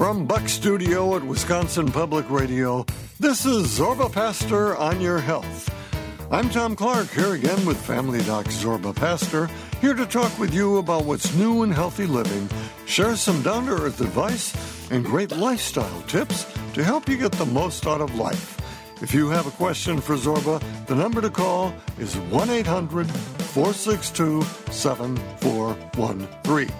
From Buck Studio at Wisconsin Public Radio, this is Zorba Paster on your health. I'm Tom Clark here again with Family Doc Zorba Paster, here to talk with you about what's new in healthy living, share some down to earth advice, and great lifestyle tips to help you get the most out of life. If you have a question for Zorba, the number to call is 1 800 462 7413.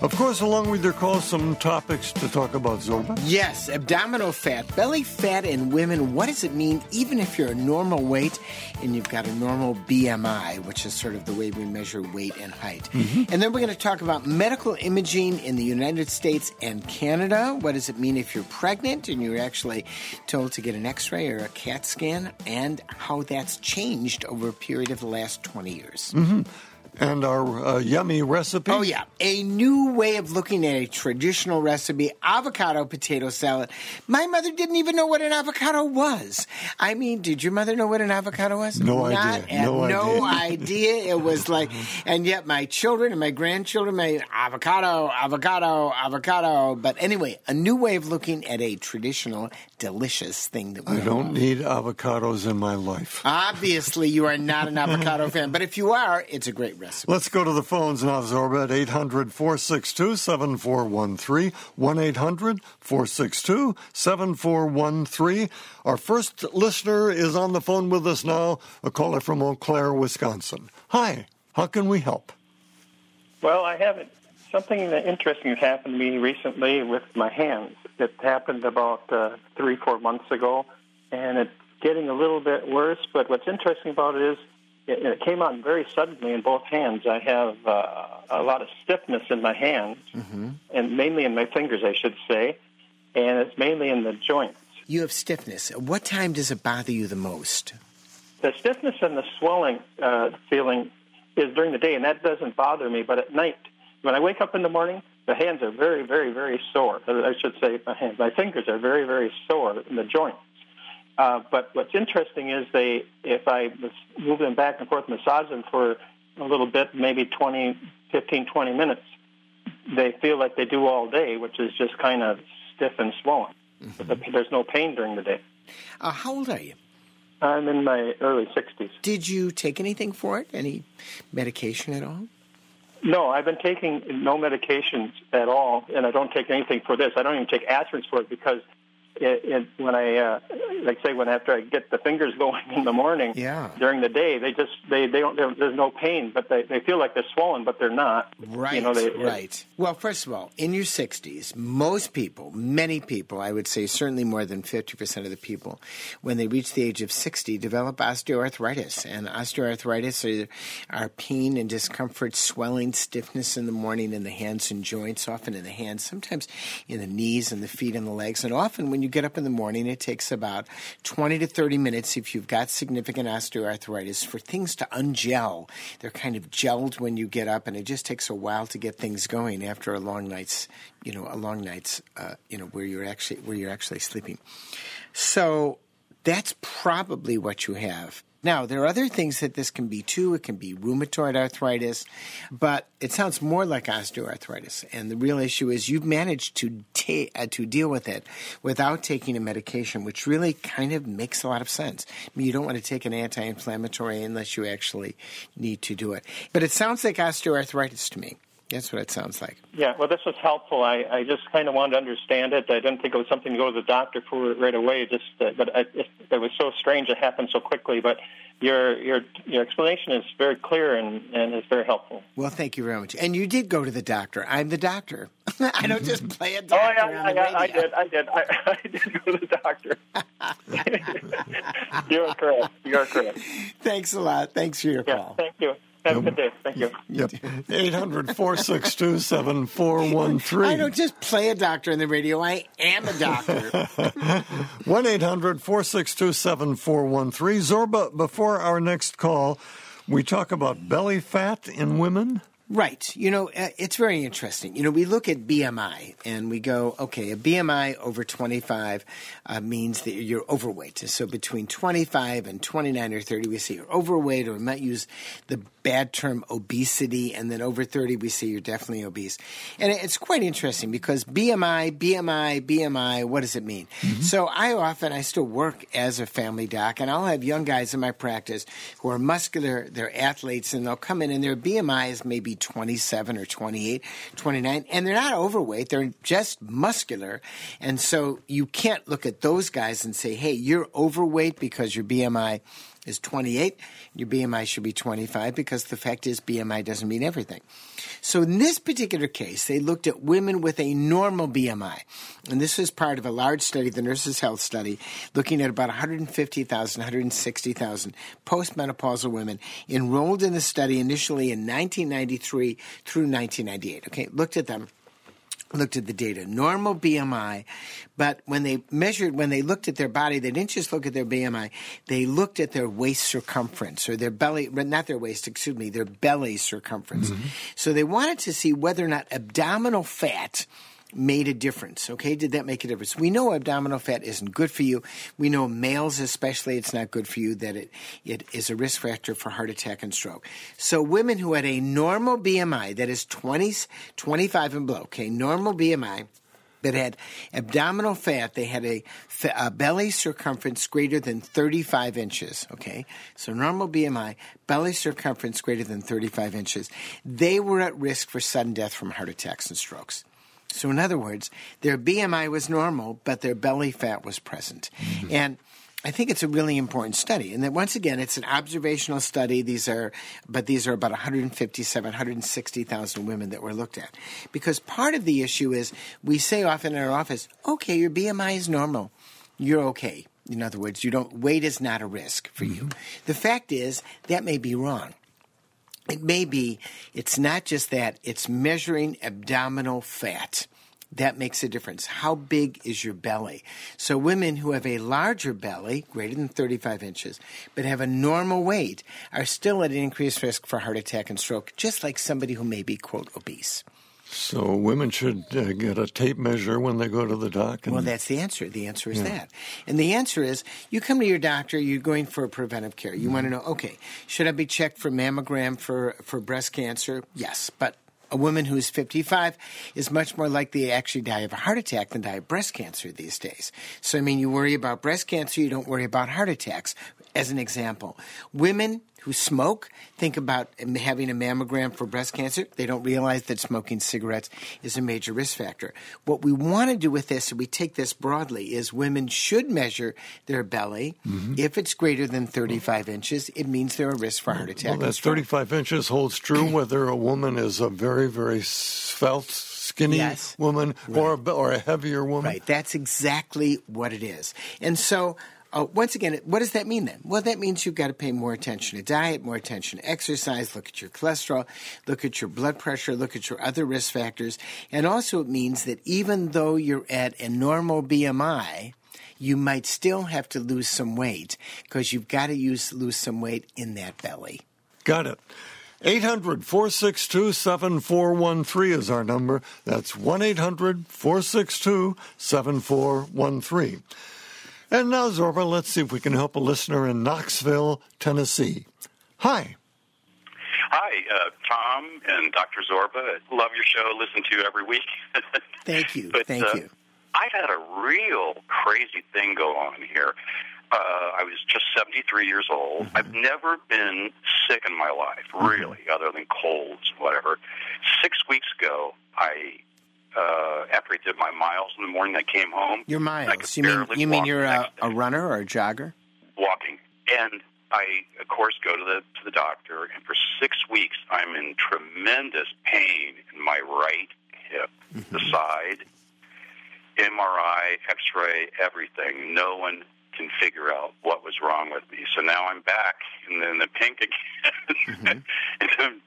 Of course, along with your call, some topics to talk about, Zorba. Yes, abdominal fat, belly fat in women. What does it mean, even if you're a normal weight and you've got a normal BMI, which is sort of the way we measure weight and height? Mm-hmm. And then we're going to talk about medical imaging in the United States and Canada. What does it mean if you're pregnant and you're actually told to get an x ray or a CAT scan, and how that's changed over a period of the last 20 years? Mm-hmm and our uh, yummy recipe. Oh, yeah. A new way of looking at a traditional recipe avocado potato salad. My mother didn't even know what an avocado was. I mean, did your mother know what an avocado was? No Not idea. no, no idea. idea. It was like, and yet my children and my grandchildren made avocado, avocado, avocado. But anyway, a new way of looking at a traditional, delicious thing that we I don't need avocados in my life. Obviously, you are not an avocado fan, but if you are, it's a great recipe recipe. Let's go to the phones now, Zorba, at 800 462 7413. 1 800 462 7413. Our first listener is on the phone with us now, a caller from Eau Claire, Wisconsin. Hi, how can we help? Well, I have something interesting that happened to me recently with my hands. It happened about uh, three, four months ago, and it's getting a little bit worse. But what's interesting about it is it, it came on very suddenly in both hands. I have uh, a lot of stiffness in my hands, mm-hmm. and mainly in my fingers, I should say, and it's mainly in the joints. You have stiffness. What time does it bother you the most? The stiffness and the swelling uh, feeling is during the day, and that doesn't bother me. But at night, when I wake up in the morning, the hands are very, very, very sore. I should say my hands, my fingers are very, very sore in the joints. Uh, but what's interesting is they, if I move them back and forth, massage them for a little bit, maybe 20, 15, 20 minutes, they feel like they do all day, which is just kind of stiff and swollen. Mm-hmm. There's no pain during the day. Uh, how old are you? I'm in my early 60s. Did you take anything for it? Any medication at all? No, I've been taking no medications at all, and I don't take anything for this. I don't even take aspirin for it because it, it, when I uh, like say when after I get the fingers going in the morning, yeah. during the day they just they they don't there's no pain, but they, they feel like they're swollen, but they're not. Right, you know, they, right. Well, first of all, in your 60s, most people, many people, I would say certainly more than 50% of the people, when they reach the age of 60, develop osteoarthritis, and osteoarthritis are, are pain and discomfort, swelling, stiffness in the morning in the hands and joints, often in the hands, sometimes in the knees and the feet and the legs, and often when you you get up in the morning, it takes about 20 to 30 minutes if you've got significant osteoarthritis for things to ungel. They're kind of gelled when you get up, and it just takes a while to get things going after a long night's, you know, a long night's, uh, you know, where you're actually where you're actually sleeping. So that's probably what you have. Now, there are other things that this can be too. It can be rheumatoid arthritis, but it sounds more like osteoarthritis. And the real issue is you've managed to ta- uh, to deal with it without taking a medication, which really kind of makes a lot of sense. I mean, you don't want to take an anti-inflammatory unless you actually need to do it. But it sounds like osteoarthritis to me. That's what it sounds like. Yeah, well, this was helpful. I, I just kind of wanted to understand it. I didn't think it was something to go to the doctor for right away. Just, uh, but I, it, it was so strange it happened so quickly. But your your your explanation is very clear and and is very helpful. Well, thank you very much. And you did go to the doctor. I'm the doctor. I don't just play a doctor. Oh yeah, I, I, I, did. I did. I, I did go to the doctor. You're correct. You're correct. Thanks a lot. Thanks for your yeah, call. Thank you. Have a good day. Thank you. Yep. 800 462 7413. I don't just play a doctor in the radio. I am a doctor. 1 800 462 7413. Zorba, before our next call, we talk about belly fat in women. Right. You know, uh, it's very interesting. You know, we look at BMI and we go, okay, a BMI over 25 uh, means that you're overweight. So between 25 and 29 or 30, we say you're overweight, or we might use the bad term obesity, and then over 30, we say you're definitely obese. And it's quite interesting because BMI, BMI, BMI, what does it mean? Mm-hmm. So I often, I still work as a family doc, and I'll have young guys in my practice who are muscular, they're athletes, and they'll come in and their BMI is maybe 27 or 28, 29, and they're not overweight, they're just muscular. And so you can't look at those guys and say, hey, you're overweight because your BMI is 28, your BMI should be 25 because the fact is BMI doesn't mean everything. So in this particular case, they looked at women with a normal BMI. And this was part of a large study, the Nurses Health Study, looking at about 150,000, 160,000 postmenopausal women enrolled in the study initially in 1993 through 1998. Okay, looked at them looked at the data. Normal BMI, but when they measured, when they looked at their body, they didn't just look at their BMI, they looked at their waist circumference or their belly, not their waist, excuse me, their belly circumference. Mm-hmm. So they wanted to see whether or not abdominal fat made a difference. Okay, did that make a difference? We know abdominal fat isn't good for you. We know males, especially, it's not good for you. That it it is a risk factor for heart attack and stroke. So women who had a normal BMI that is 20, 25 and below. Okay, normal BMI that had abdominal fat, they had a, a, belly circumference greater than 35 inches. Okay, so normal BMI, belly circumference greater than 35 inches. They were at risk for sudden death from heart attacks and strokes. So, in other words, their BMI was normal, but their belly fat was present. Mm-hmm. And I think it's a really important study. And that once again, it's an observational study. These are, but these are about 157, 160,000 women that were looked at. Because part of the issue is we say often in our office, okay, your BMI is normal. You're okay. In other words, you don't, weight is not a risk for mm-hmm. you. The fact is, that may be wrong it may be it's not just that, it's measuring abdominal fat. That makes a difference. How big is your belly? So, women who have a larger belly, greater than 35 inches, but have a normal weight, are still at an increased risk for heart attack and stroke, just like somebody who may be, quote, obese. So women should uh, get a tape measure when they go to the doc. well, that's the answer. The answer is yeah. that, and the answer is you come to your doctor. You're going for preventive care. You mm-hmm. want to know, okay, should I be checked for mammogram for for breast cancer? Yes, but a woman who's 55 is much more likely to actually die of a heart attack than die of breast cancer these days. So, I mean, you worry about breast cancer, you don't worry about heart attacks, as an example. Women who smoke think about having a mammogram for breast cancer. They don't realize that smoking cigarettes is a major risk factor. What we want to do with this, and we take this broadly, is women should measure their belly. Mm-hmm. If it's greater than 35 inches, it means they're a risk for heart attack. Well, that 35 inches holds true whether a woman is a very, very svelte, skinny yes. woman right. or, a, or a heavier woman. Right. That's exactly what it is. And so Oh, once again, what does that mean then? Well, that means you've got to pay more attention to diet, more attention to exercise, look at your cholesterol, look at your blood pressure, look at your other risk factors. And also, it means that even though you're at a normal BMI, you might still have to lose some weight because you've got to use, lose some weight in that belly. Got it. 800 462 7413 is our number. That's 1 800 462 7413. And now, Zorba, let's see if we can help a listener in Knoxville, Tennessee. Hi. Hi, uh, Tom and Dr. Zorba. Love your show. Listen to you every week. Thank you. but, Thank uh, you. I've had a real crazy thing go on here. Uh, I was just 73 years old. Mm-hmm. I've never been sick in my life, mm-hmm. really, mm-hmm. other than colds, whatever. Six weeks ago, I uh, after I did my miles in the morning, I came home. Your miles? You mean you mean you're a, a, runner or a jogger? Walking, and I of course go to the to the doctor, and for six weeks I'm in tremendous pain in my right hip, mm-hmm. the side. MRI, X-ray, everything. No one can figure out what was wrong with me. So now I'm back in the, in the pink again. Mm-hmm. and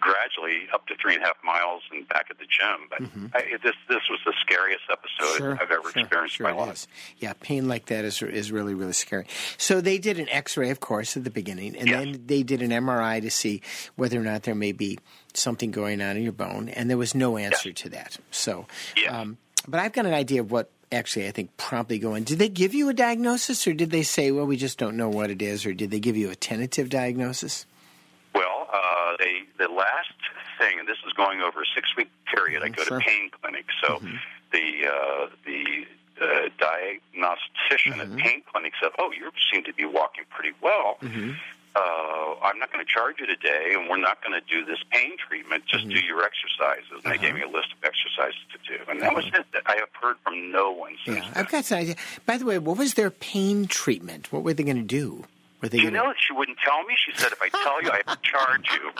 gradually up to three and a half miles and back at the gym. But mm-hmm. I, this this was the scariest episode sure, I've ever sure, experienced sure in my life. Is. Yeah, pain like that is is really really scary. So they did an X-ray, of course, at the beginning, and yes. then they did an MRI to see whether or not there may be something going on in your bone, and there was no answer yes. to that. So, yes. um, but I've got an idea of what actually I think promptly going. Did they give you a diagnosis, or did they say, well, we just don't know what it is, or did they give you a tentative diagnosis? The last thing, and this is going over a six week period. Mm-hmm, I go to pain clinic, so mm-hmm. the uh, the uh, diagnostician mm-hmm. at pain clinic said, "Oh, you seem to be walking pretty well. Mm-hmm. Uh, I'm not going to charge you today, and we're not going to do this pain treatment. Just do your exercises." And Uh-huh. they gave me a list of exercises to do, and that was it. I have heard from no one since. Yeah. I've got some idea. By the way, what was their pain treatment? What were they going to do? Were they You gonna... know, she wouldn't tell me. She said, "If I tell you, I have to charge you."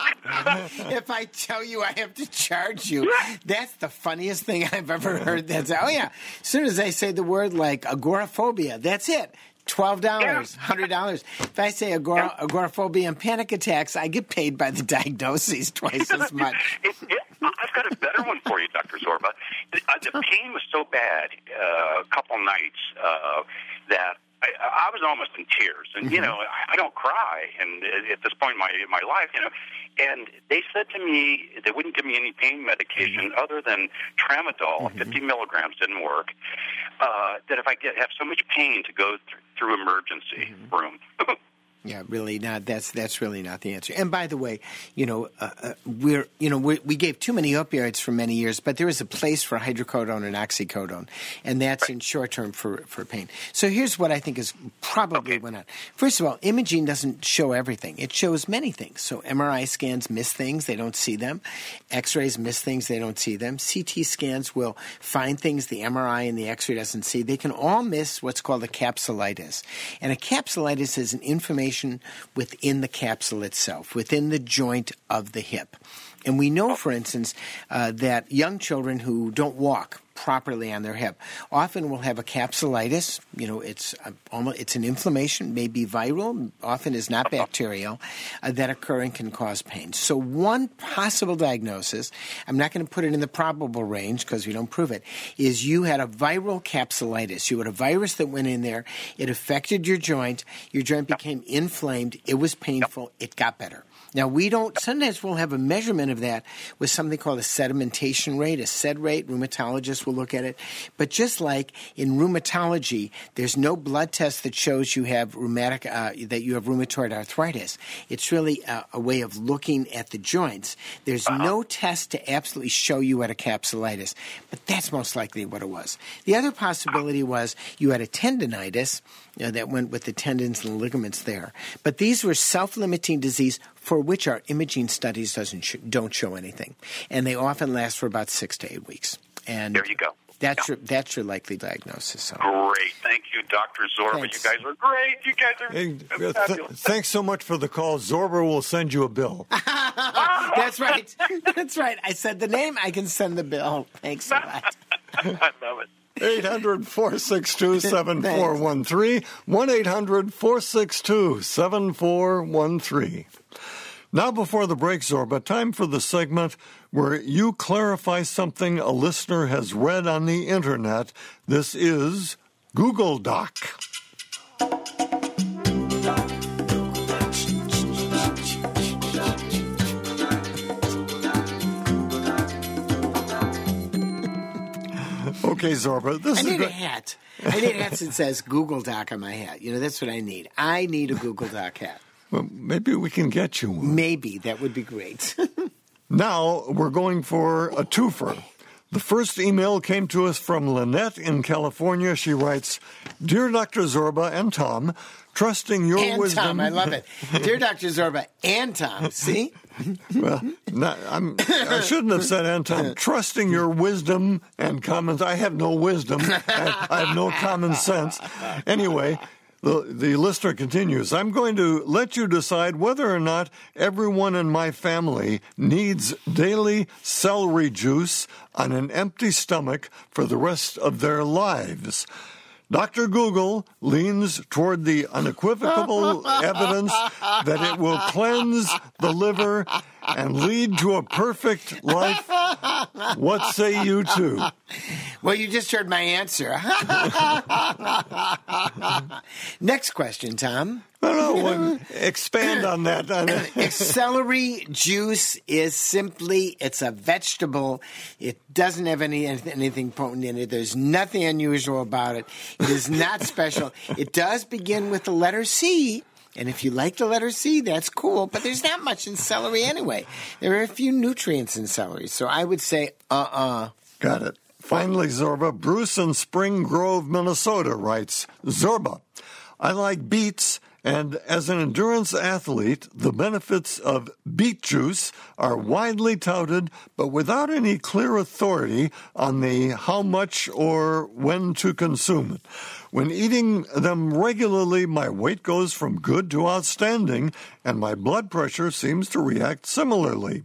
if I tell you I have to charge you, that's the funniest thing I've ever heard. That's oh yeah. As soon as I say the word like agoraphobia, that's it. Twelve dollars, hundred dollars. If I say agora, agoraphobia and panic attacks, I get paid by the diagnoses twice as much. It, it, I've got a better one for you, Doctor Zorba. The, uh, the pain was so bad uh, a couple nights uh, that I, I was almost in tears, and you mm-hmm. know I, I don't cry, and at this point in my in my life, you know, and they said to me they wouldn't give me any pain medication mm-hmm. other than tramadol, mm-hmm. 50 milligrams didn't work. Uh, that if I get have so much pain to go th- through emergency room. Yeah, really not. That's that's really not the answer. And by the way, you know, uh, uh, we're you know we we gave too many opioids for many years, but there is a place for hydrocodone and oxycodone, and that's in short term for for pain. So here's what I think is probably Okay. went on. First of all, imaging doesn't show everything; it shows many things. So MRI scans miss things; they don't see them. X-rays miss things; they don't see them. CT scans will find things the MRI and the X-ray doesn't see. They can all miss what's called a capsulitis, and a capsulitis is an information within the capsule itself, within the joint of the hip. And we know, for instance, uh, that young children who don't walk properly on their hip often will have a capsulitis. You know, it's uh, almost it's an inflammation, maybe viral, often is not bacterial, uh, that occur and can cause pain. So one possible diagnosis, I'm not going to put it in the probable range because we don't prove it, is you had a viral capsulitis. You had a virus that went in there. It affected your joint. Your joint became inflamed. It was painful. It got better. Now we don't. Sometimes we'll have a measurement of that with something called a sedimentation rate, a sed rate. Rheumatologists will look at it. But just like in rheumatology, there's no blood test that shows you have rheumatic uh, that you have rheumatoid arthritis. It's really a, a way of looking at the joints. There's no test to absolutely show you had a capsulitis, but that's most likely what it was. The other possibility was you had a tendonitis you know, that went with the tendons and the ligaments there. But these were self-limiting disease for which our imaging studies doesn't sh- don't show anything, and they often last for about six to eight weeks. And There you go. That's your that's your likely diagnosis. So. Great, thank you, Doctor Zorba. Thanks. You guys are great. You guys are Hey, uh, th- fabulous. thanks so much for the call. Zorba will send you a bill. That's right. That's right. I said the name. I can send the bill. Thanks a lot. I love it. 800 462 7413. 1 800 462 7413. Now, before the break, Zorba, time for the segment where you clarify something a listener has read on the internet. This is Google Doc. Okay, Zorba, this I is need a hat. I need a hat that says Google Doc on my hat. You know, that's what I need. I need a Google Doc hat. Well, maybe we can get you one. Maybe that would be great. Now we're going for a twofer. The first email came to us from Lynette in California. She writes, Dear Dr. Zorba and Tom, trusting your and wisdom. Tom, I love it. Dear Dr. Zorba and Tom. See? Well, not, I'm, I shouldn't have said and Tom. Trusting your wisdom and common. I have no wisdom. I, I have no common sense. Anyway, the, the listener continues I'm going to let you decide whether or not everyone in my family needs daily celery juice on an empty stomach for the rest of their lives. Dr. Google leans toward the unequivocal evidence that it will cleanse the liver and lead to a perfect life. What say you two? Well, you just heard my answer. Next question, Tom. No, no, expand on that. Celery juice is simply it's a vegetable. It doesn't have any anything potent in it. There's nothing unusual about it. It is not special. It does begin with the letter C. And if you like the letter C, that's cool, but there's not much in celery anyway. There are a few nutrients in celery. So I would say, uh uh Got it. Finally, Zorba, Bruce in Spring Grove, Minnesota writes Zorba, I like beets and as an endurance athlete, the benefits of beet juice are widely touted, but without any clear authority on the how much or when to consume it. When eating them regularly, my weight goes from good to outstanding, and my blood pressure seems to react similarly.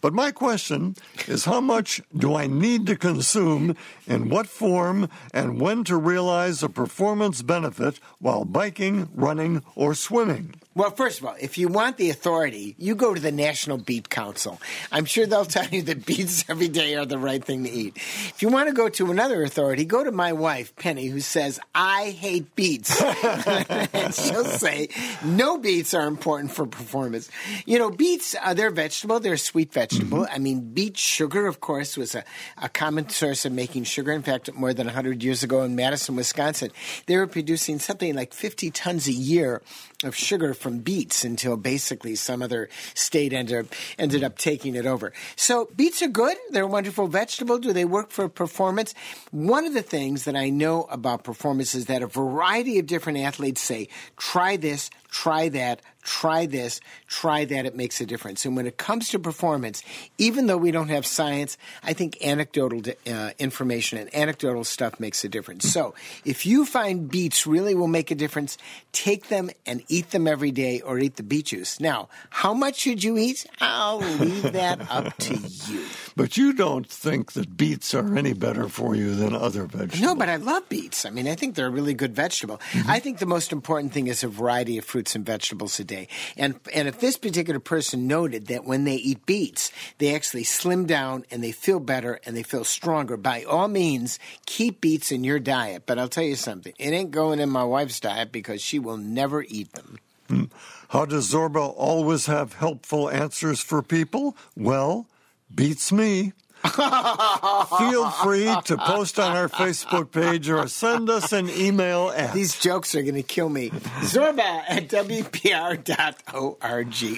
But my question is how much do I need to consume, in what form, and when to realize a performance benefit while biking, running, or swimming? Well, first of all, if you want the authority, you go to the National Beet Council. I'm sure they'll tell you that beets every day are the right thing to eat. If you want to go to another authority, go to my wife, Penny, who says, I hate beets. and she'll say, no beets are important for performance. You know, beets, uh, they're a vegetable, they're a sweet vegetable. Mm-hmm. I mean, beet sugar, of course, was a, a common source of making sugar. In fact, more than 100 years ago in Madison, Wisconsin, they were producing something like 50 tons a year of sugar from beets until basically some other state ended up, ended up taking it over. So beets are good. They're a wonderful vegetable. Do they work for performance? One of the things that I know about performance is that a variety of different athletes say, try this, try that, try this, try that. It makes a difference. And when it comes to performance, even though we don't have science, I think anecdotal uh, information and anecdotal stuff makes a difference. So if you find beets really will make a difference, take them and eat them every day or eat the beet juice. Now, how much should you eat? I'll leave that up to you. But you don't think that beets are any better for you than other vegetables. No, but I love beets. I mean, I think they're a really good vegetable. Mm-hmm. I think the most important thing is a variety of fruits and vegetables a day. And and if this particular person noted that when they eat beets, they actually slim down and they feel better and they feel stronger, by all means, keep beets in your diet. But I'll tell you something, it ain't going in my wife's diet because she will never eat them. Hmm. How does Zorba always have helpful answers for people? Well, beats me. Feel free to post on our Facebook page or send us an email at. These jokes are going to kill me. Zorba at WPR.org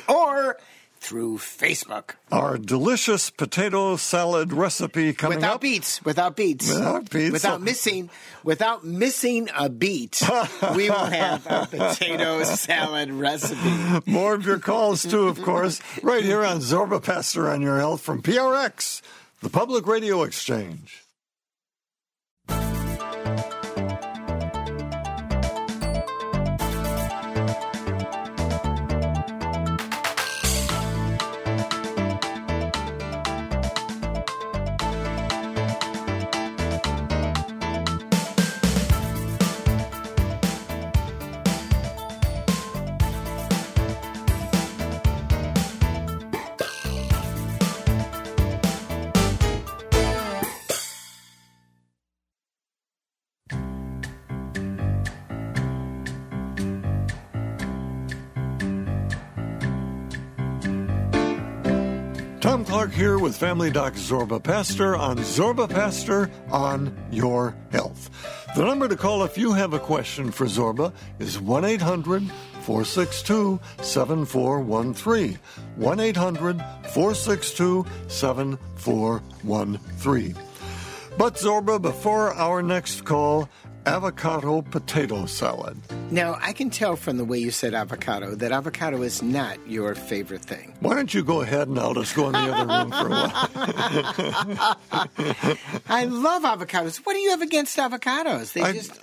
or through Facebook. Our delicious potato salad recipe coming without up. beets, without beets, without beets, without missing, without missing a beat. we will have a potato salad recipe. More of your calls too, of course, right here on Zorba Paster on Your Health from PRX, the Public Radio Exchange. Here with Family Doc Zorba Paster on Zorba Paster on Your Health. The number to call if you have a question for Zorba is 1 800 462 7413. 1 800 462 7413. But Zorba, before our next call, avocado potato salad. Now, I can tell from the way you said avocado that avocado is not your favorite thing. Why don't you go ahead and I'll just go in the other room for a while? I love avocados. What do you have against avocados? They I, just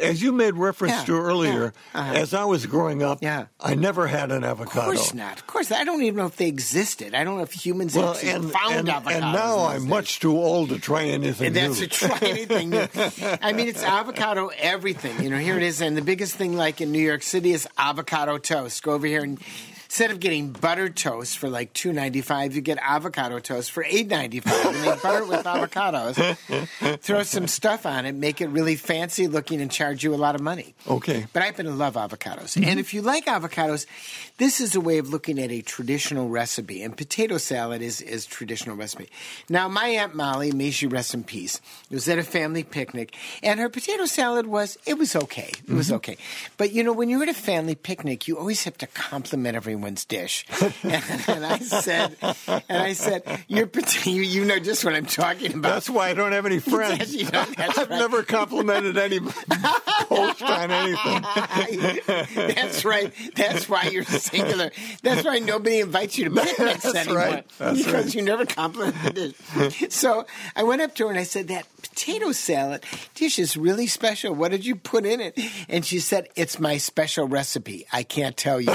as you made reference yeah, to earlier, yeah, uh-huh. as I was growing up, yeah. I never had an avocado. Of course not. Of course, I don't even know if they existed. I don't know if humans well, actually and, found and, avocados. And now I'm days. much too old to try anything and that's new. to try anything new. I mean, it's avocado everything. You know, here it is, and the biggest thing like in New York City is avocado toast. Go over here and Instead of getting buttered toast for like two ninety five, you get avocado toast for eight ninety five. And they butter it with avocados, throw some stuff on it, make it really fancy looking, and charge you a lot of money. Okay. But I happen to love avocados. Mm-hmm. And if you like avocados, this is a way of looking at a traditional recipe. And potato salad is is traditional recipe. Now, my aunt Molly, may she rest in peace, was at a family picnic, and her potato salad was it was okay. It was mm-hmm. okay. But you know, when you're at a family picnic, you always have to compliment everyone's dish. and, and I said, and I said, your potato, you, you know just what I'm talking about. That's why I don't have any friends. You know, I've right. never complimented any host on anything. That's right. That's why you're singular. That's why nobody invites you to picnics That's anymore right. That's because right. you never complimented the dish. So I went up to her and I said, "That potato salad dish is really special. What did you put in it?" And she said, "It's my special recipe. I can't tell you."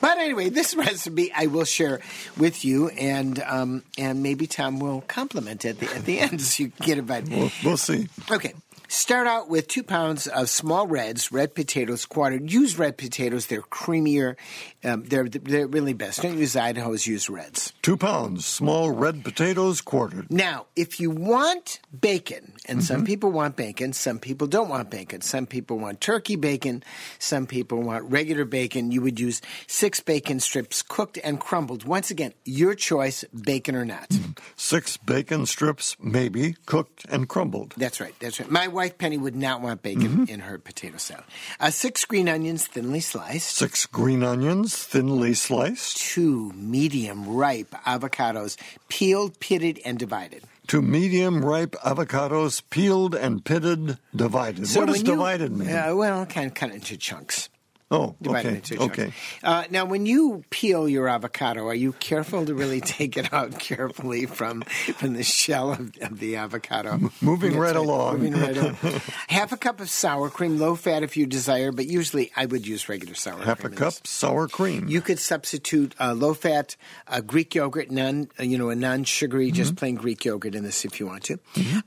but anyway, this recipe I will share with you, and um, and maybe Tom will compliment it at the, at the end, so you get it by. We'll, we'll see. Okay. Start out with two pounds of small reds, red potatoes quartered. Use red potatoes; they're creamier. Um, they're they're really best. Don't use Idaho's. Use reds. Two pounds small red potatoes quartered. Now, if you want bacon, and some people want bacon, some people don't want bacon. Some people want turkey bacon, some people want regular bacon. You would use six bacon strips cooked and crumbled. Once again, your choice, bacon or not. Six bacon strips, maybe cooked and crumbled. That's right. That's right. My wife Penny would not want bacon in her potato salad. Uh, six green onions, thinly sliced. Six green onions, thinly sliced. Two medium ripe avocados, peeled, pitted, and divided. Two medium ripe avocados, peeled and pitted, divided. So what does you- divided mean? Uh, well, kind of cut into chunks. Oh, Divided okay. into chunks. Okay. Uh, now, when you peel your avocado, are you careful to really take it out carefully from from the shell of, of the avocado? moving That's right along. Moving right along. Half a cup of sour cream, low fat if you desire, but usually I would use regular sour cream. Half a cream. in cup this. sour cream. You could substitute uh, low fat uh, Greek yogurt, non uh, you know a non sugary, Mm-hmm. just plain Greek yogurt in this if you want to.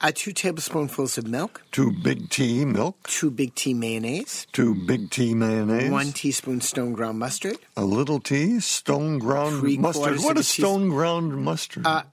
Uh, two tablespoonfuls of milk, two big tea milk. two big tea mayonnaise, Two big tea mayonnaise. One teaspoon stone ground mustard. a little tea. Stone ground Three mustard. quarters What of a is teaspoon- stone ground mustard? Uh,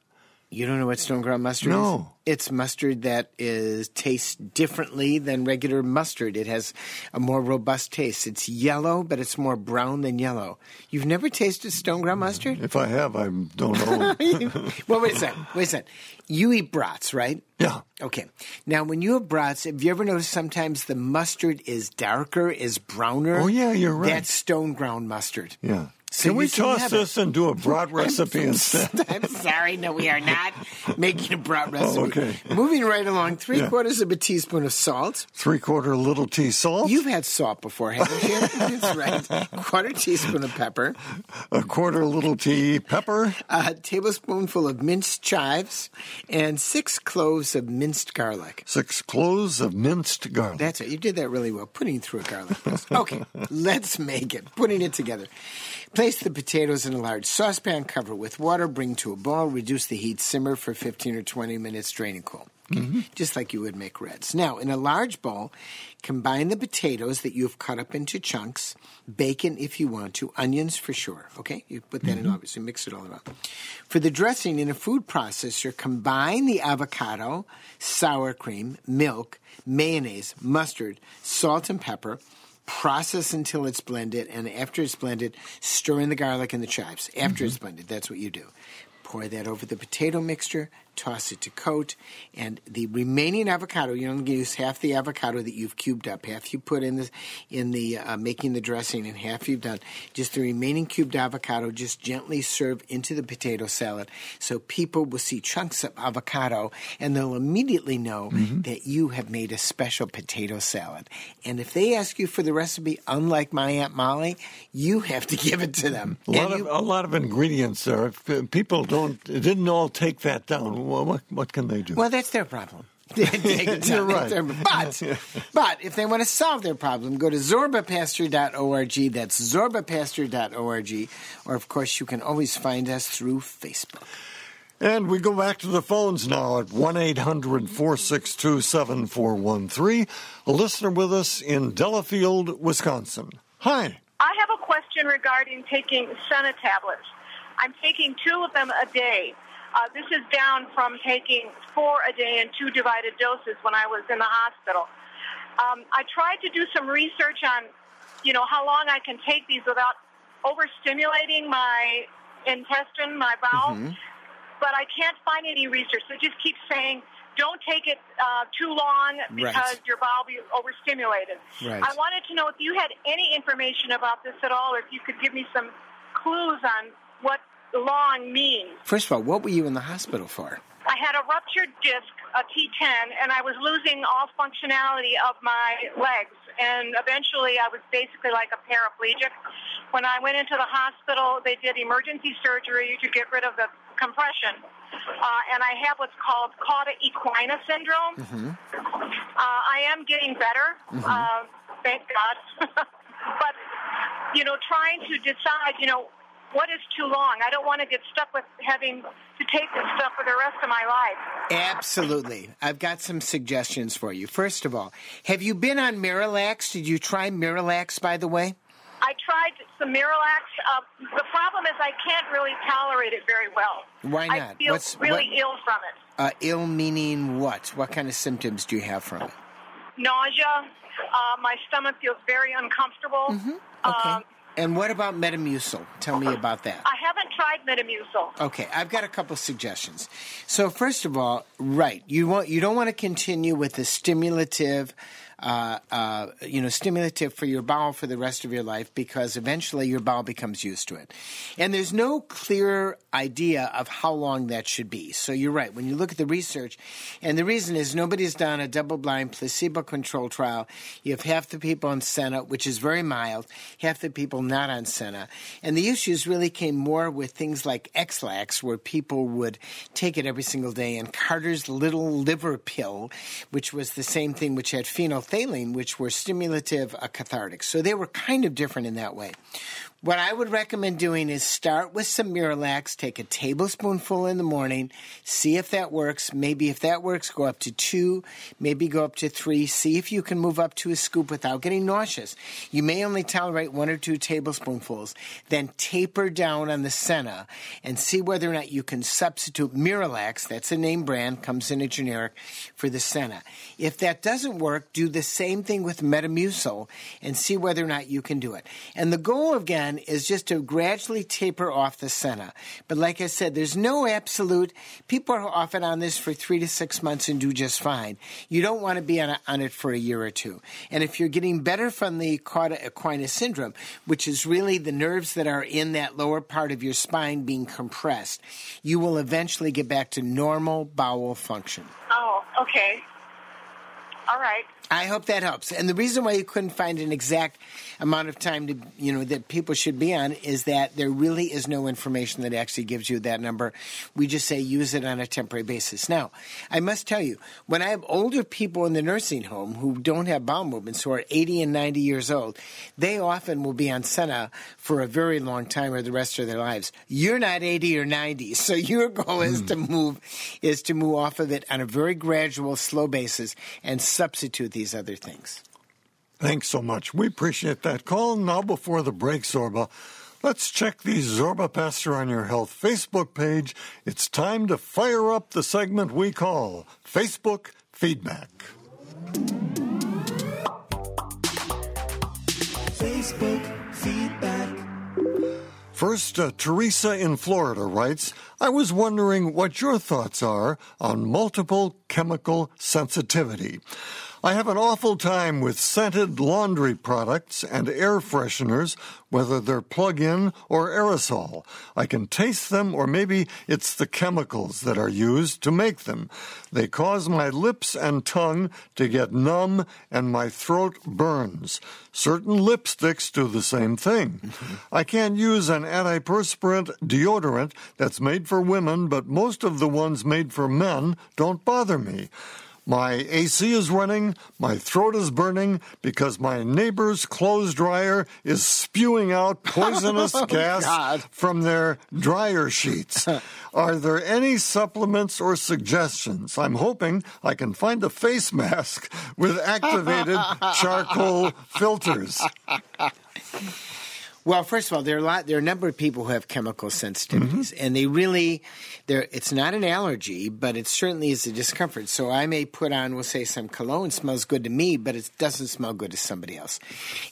You don't know what stone ground mustard is? No. It's mustard that is tastes differently than regular mustard. It has a more robust taste. It's yellow, but it's more brown than yellow. You've never tasted stone ground mustard? if I have, I don't know. well, wait a second. Wait a second. You eat brats, right? yeah. Okay. Now, when you have brats, have you ever noticed sometimes the mustard is darker, is browner? Oh, yeah, you're right. That's stone ground mustard. Yeah. So Can we toss this and do a broad recipe instead? I'm sorry, no, we are not making a brat oh, recipe. Oh, okay. Moving right along, three Yeah. quarters of a teaspoon of salt. Three quarter little tea salt. You've had salt before, haven't you? That's right. Quarter teaspoon of pepper, a quarter little tea pepper. a tablespoonful of minced chives, and six cloves of minced garlic. Six cloves of minced garlic. That's it. You did that really well, putting through a garlic. Okay, let's make it. Putting it together. Place the potatoes in a large saucepan, cover with water, bring to a boil, reduce the heat, simmer for 15 or 20 minutes, drain and cool. Okay? Mm-hmm. Just like you would make reds. Now, in a large bowl, combine the potatoes that you've cut up into chunks, bacon if you want to, onions for sure. Okay? You put that in, mm-hmm. obviously, mix it all around. For the dressing in a food processor, combine the avocado, sour cream, milk, mayonnaise, mustard, salt, and pepper. Process until it's blended, and after it's blended, stir in the garlic and the chives. After it's mm-hmm. blended, that's what you do. Pour that over the potato mixture, toss it to coat, and the remaining avocado. You only use half the avocado that you've cubed up. Half you put in the in the uh, making the dressing, and half you've done. Just the remaining cubed avocado, just gently serve into the potato salad, so people will see chunks of avocado, and they'll immediately know that you have made a special potato salad. And if they ask you for the recipe, unlike my aunt Molly, you have to give it to them. A lot, of, you- a lot of ingredients. If uh, people don't didn't all take that down, what, what can they do? Well, that's their problem. Take it You're right. Their- But, but if they want to solve their problem, go to zorbapaster.org. That's zorbapaster.org. Or, of course, you can always find us through Facebook. And we go back to the phones now at 1 800 462 7413. A listener with us in Delafield, Wisconsin. Hi. I have a question regarding taking Senna tablets. I'm taking two of them a day. Uh, this is down from taking four a day and two divided doses when I was in the hospital. Um, I tried to do some research on, you know, how long I can take these without overstimulating my intestine, my bowel, Mm-hmm. but I can't find any research. It just keeps saying don't take it uh, too long because Right. your bowel will be overstimulated. Right. I wanted to know if you had any information about this at all, or if you could give me some clues on what long means. First of all, what were you in the hospital for? I had a ruptured disc, a T10, and I was losing all functionality of my legs. And eventually, I was basically like a paraplegic. When I went into the hospital, they did emergency surgery to get rid of the compression. Uh, and I have what's called cauda equina syndrome. Uh, I am getting better, uh, thank God. but, you know, trying to decide, you know, what is too long? I don't want to get stuck with having to take this stuff for the rest of my life. Absolutely. I've got some suggestions for you. First of all, have you been on Miralax? Did you try Miralax, by the way? I tried some Miralax. Uh, the problem is I can't really tolerate it very well. Why not? I feel What's- really what- ill from it. Uh, ill meaning what? What kind of symptoms do you have from it? Nausea. Uh, my stomach feels very uncomfortable. Okay. Um, and what about Metamucil? Tell me about that. I haven't tried Metamucil. Okay, I've got a couple suggestions. So first of all, right, you want you don't want to continue with the stimulative, uh, uh, you know, stimulative for your bowel for the rest of your life because eventually your bowel becomes used to it, and there's no clear idea of how long that should be. So you're right when you look at the research, and the reason is nobody's done a double-blind placebo-controlled trial. You have half the people on Senna, which is very mild, half the people not on Senna, and the issues really came more with things like Ex-Lax, where people would take it every single day, and Carter's little liver pill, which was the same thing, which had phenolphthalein, which were stimulative uh, cathartics. So they were kind of different in that way. What I would recommend doing is start with some Miralax, take a tablespoonful in the morning, see if that works. Maybe if that works, go up to two, maybe go up to three. See if you can move up to a scoop without getting nauseous. You may only tolerate one or two tablespoonfuls. Then taper down on the Senna and see whether or not you can substitute Miralax, that's a name brand, comes in a generic, for the Senna. If that doesn't work, do the same thing with Metamucil and see whether or not you can do it. And the goal again is just to gradually taper off the Senna. But like I said, there's no absolute. People are often on this for three to six months and do just fine. You don't want to be on, a, on it for a year or two. And if you're getting better from the cauda equina syndrome, which is really the nerves that are in that lower part of your spine being compressed, you will eventually get back to normal bowel function. Oh, okay. All right. I hope that helps. And the reason why you couldn't find an exact amount of time to, you know, that people should be on is that there really is no information that actually gives you that number. We just say use it on a temporary basis. Now, I must tell you, when I have older people in the nursing home who don't have bowel movements, who are 80 and 90 years old, they often will be on Senna for a very long time or the rest of their lives. You're not 80 or 90, so your goal is hmm. to move is to move off of it on a very gradual, slow basis and substitute these other things. Thanks so much. We appreciate that call. Now, before the break, Zorba, let's check the Zorba Paster on Your Health Facebook page. It's time to fire up the segment we call Facebook Feedback. Facebook feedback. First, uh, Teresa in Florida writes I was wondering what your thoughts are on multiple chemical sensitivity. I have an awful time with scented laundry products and air fresheners, whether they're plug in or aerosol. I can taste them, or maybe it's the chemicals that are used to make them. They cause my lips and tongue to get numb, and my throat burns. Certain lipsticks do the same thing. Mm-hmm. I can't use an antiperspirant deodorant that's made for women, but most of the ones made for men don't bother me. My AC is running, my throat is burning because my neighbor's clothes dryer is spewing out poisonous oh, gas God. from their dryer sheets. Are there any supplements or suggestions? I'm hoping I can find a face mask with activated charcoal filters. Well, first of all, there are a lot. There are a number of people who have chemical sensitivities, and they really, there. It's not an allergy, but it certainly is a discomfort. So I may put on, we'll say, some cologne smells good to me, but it doesn't smell good to somebody else.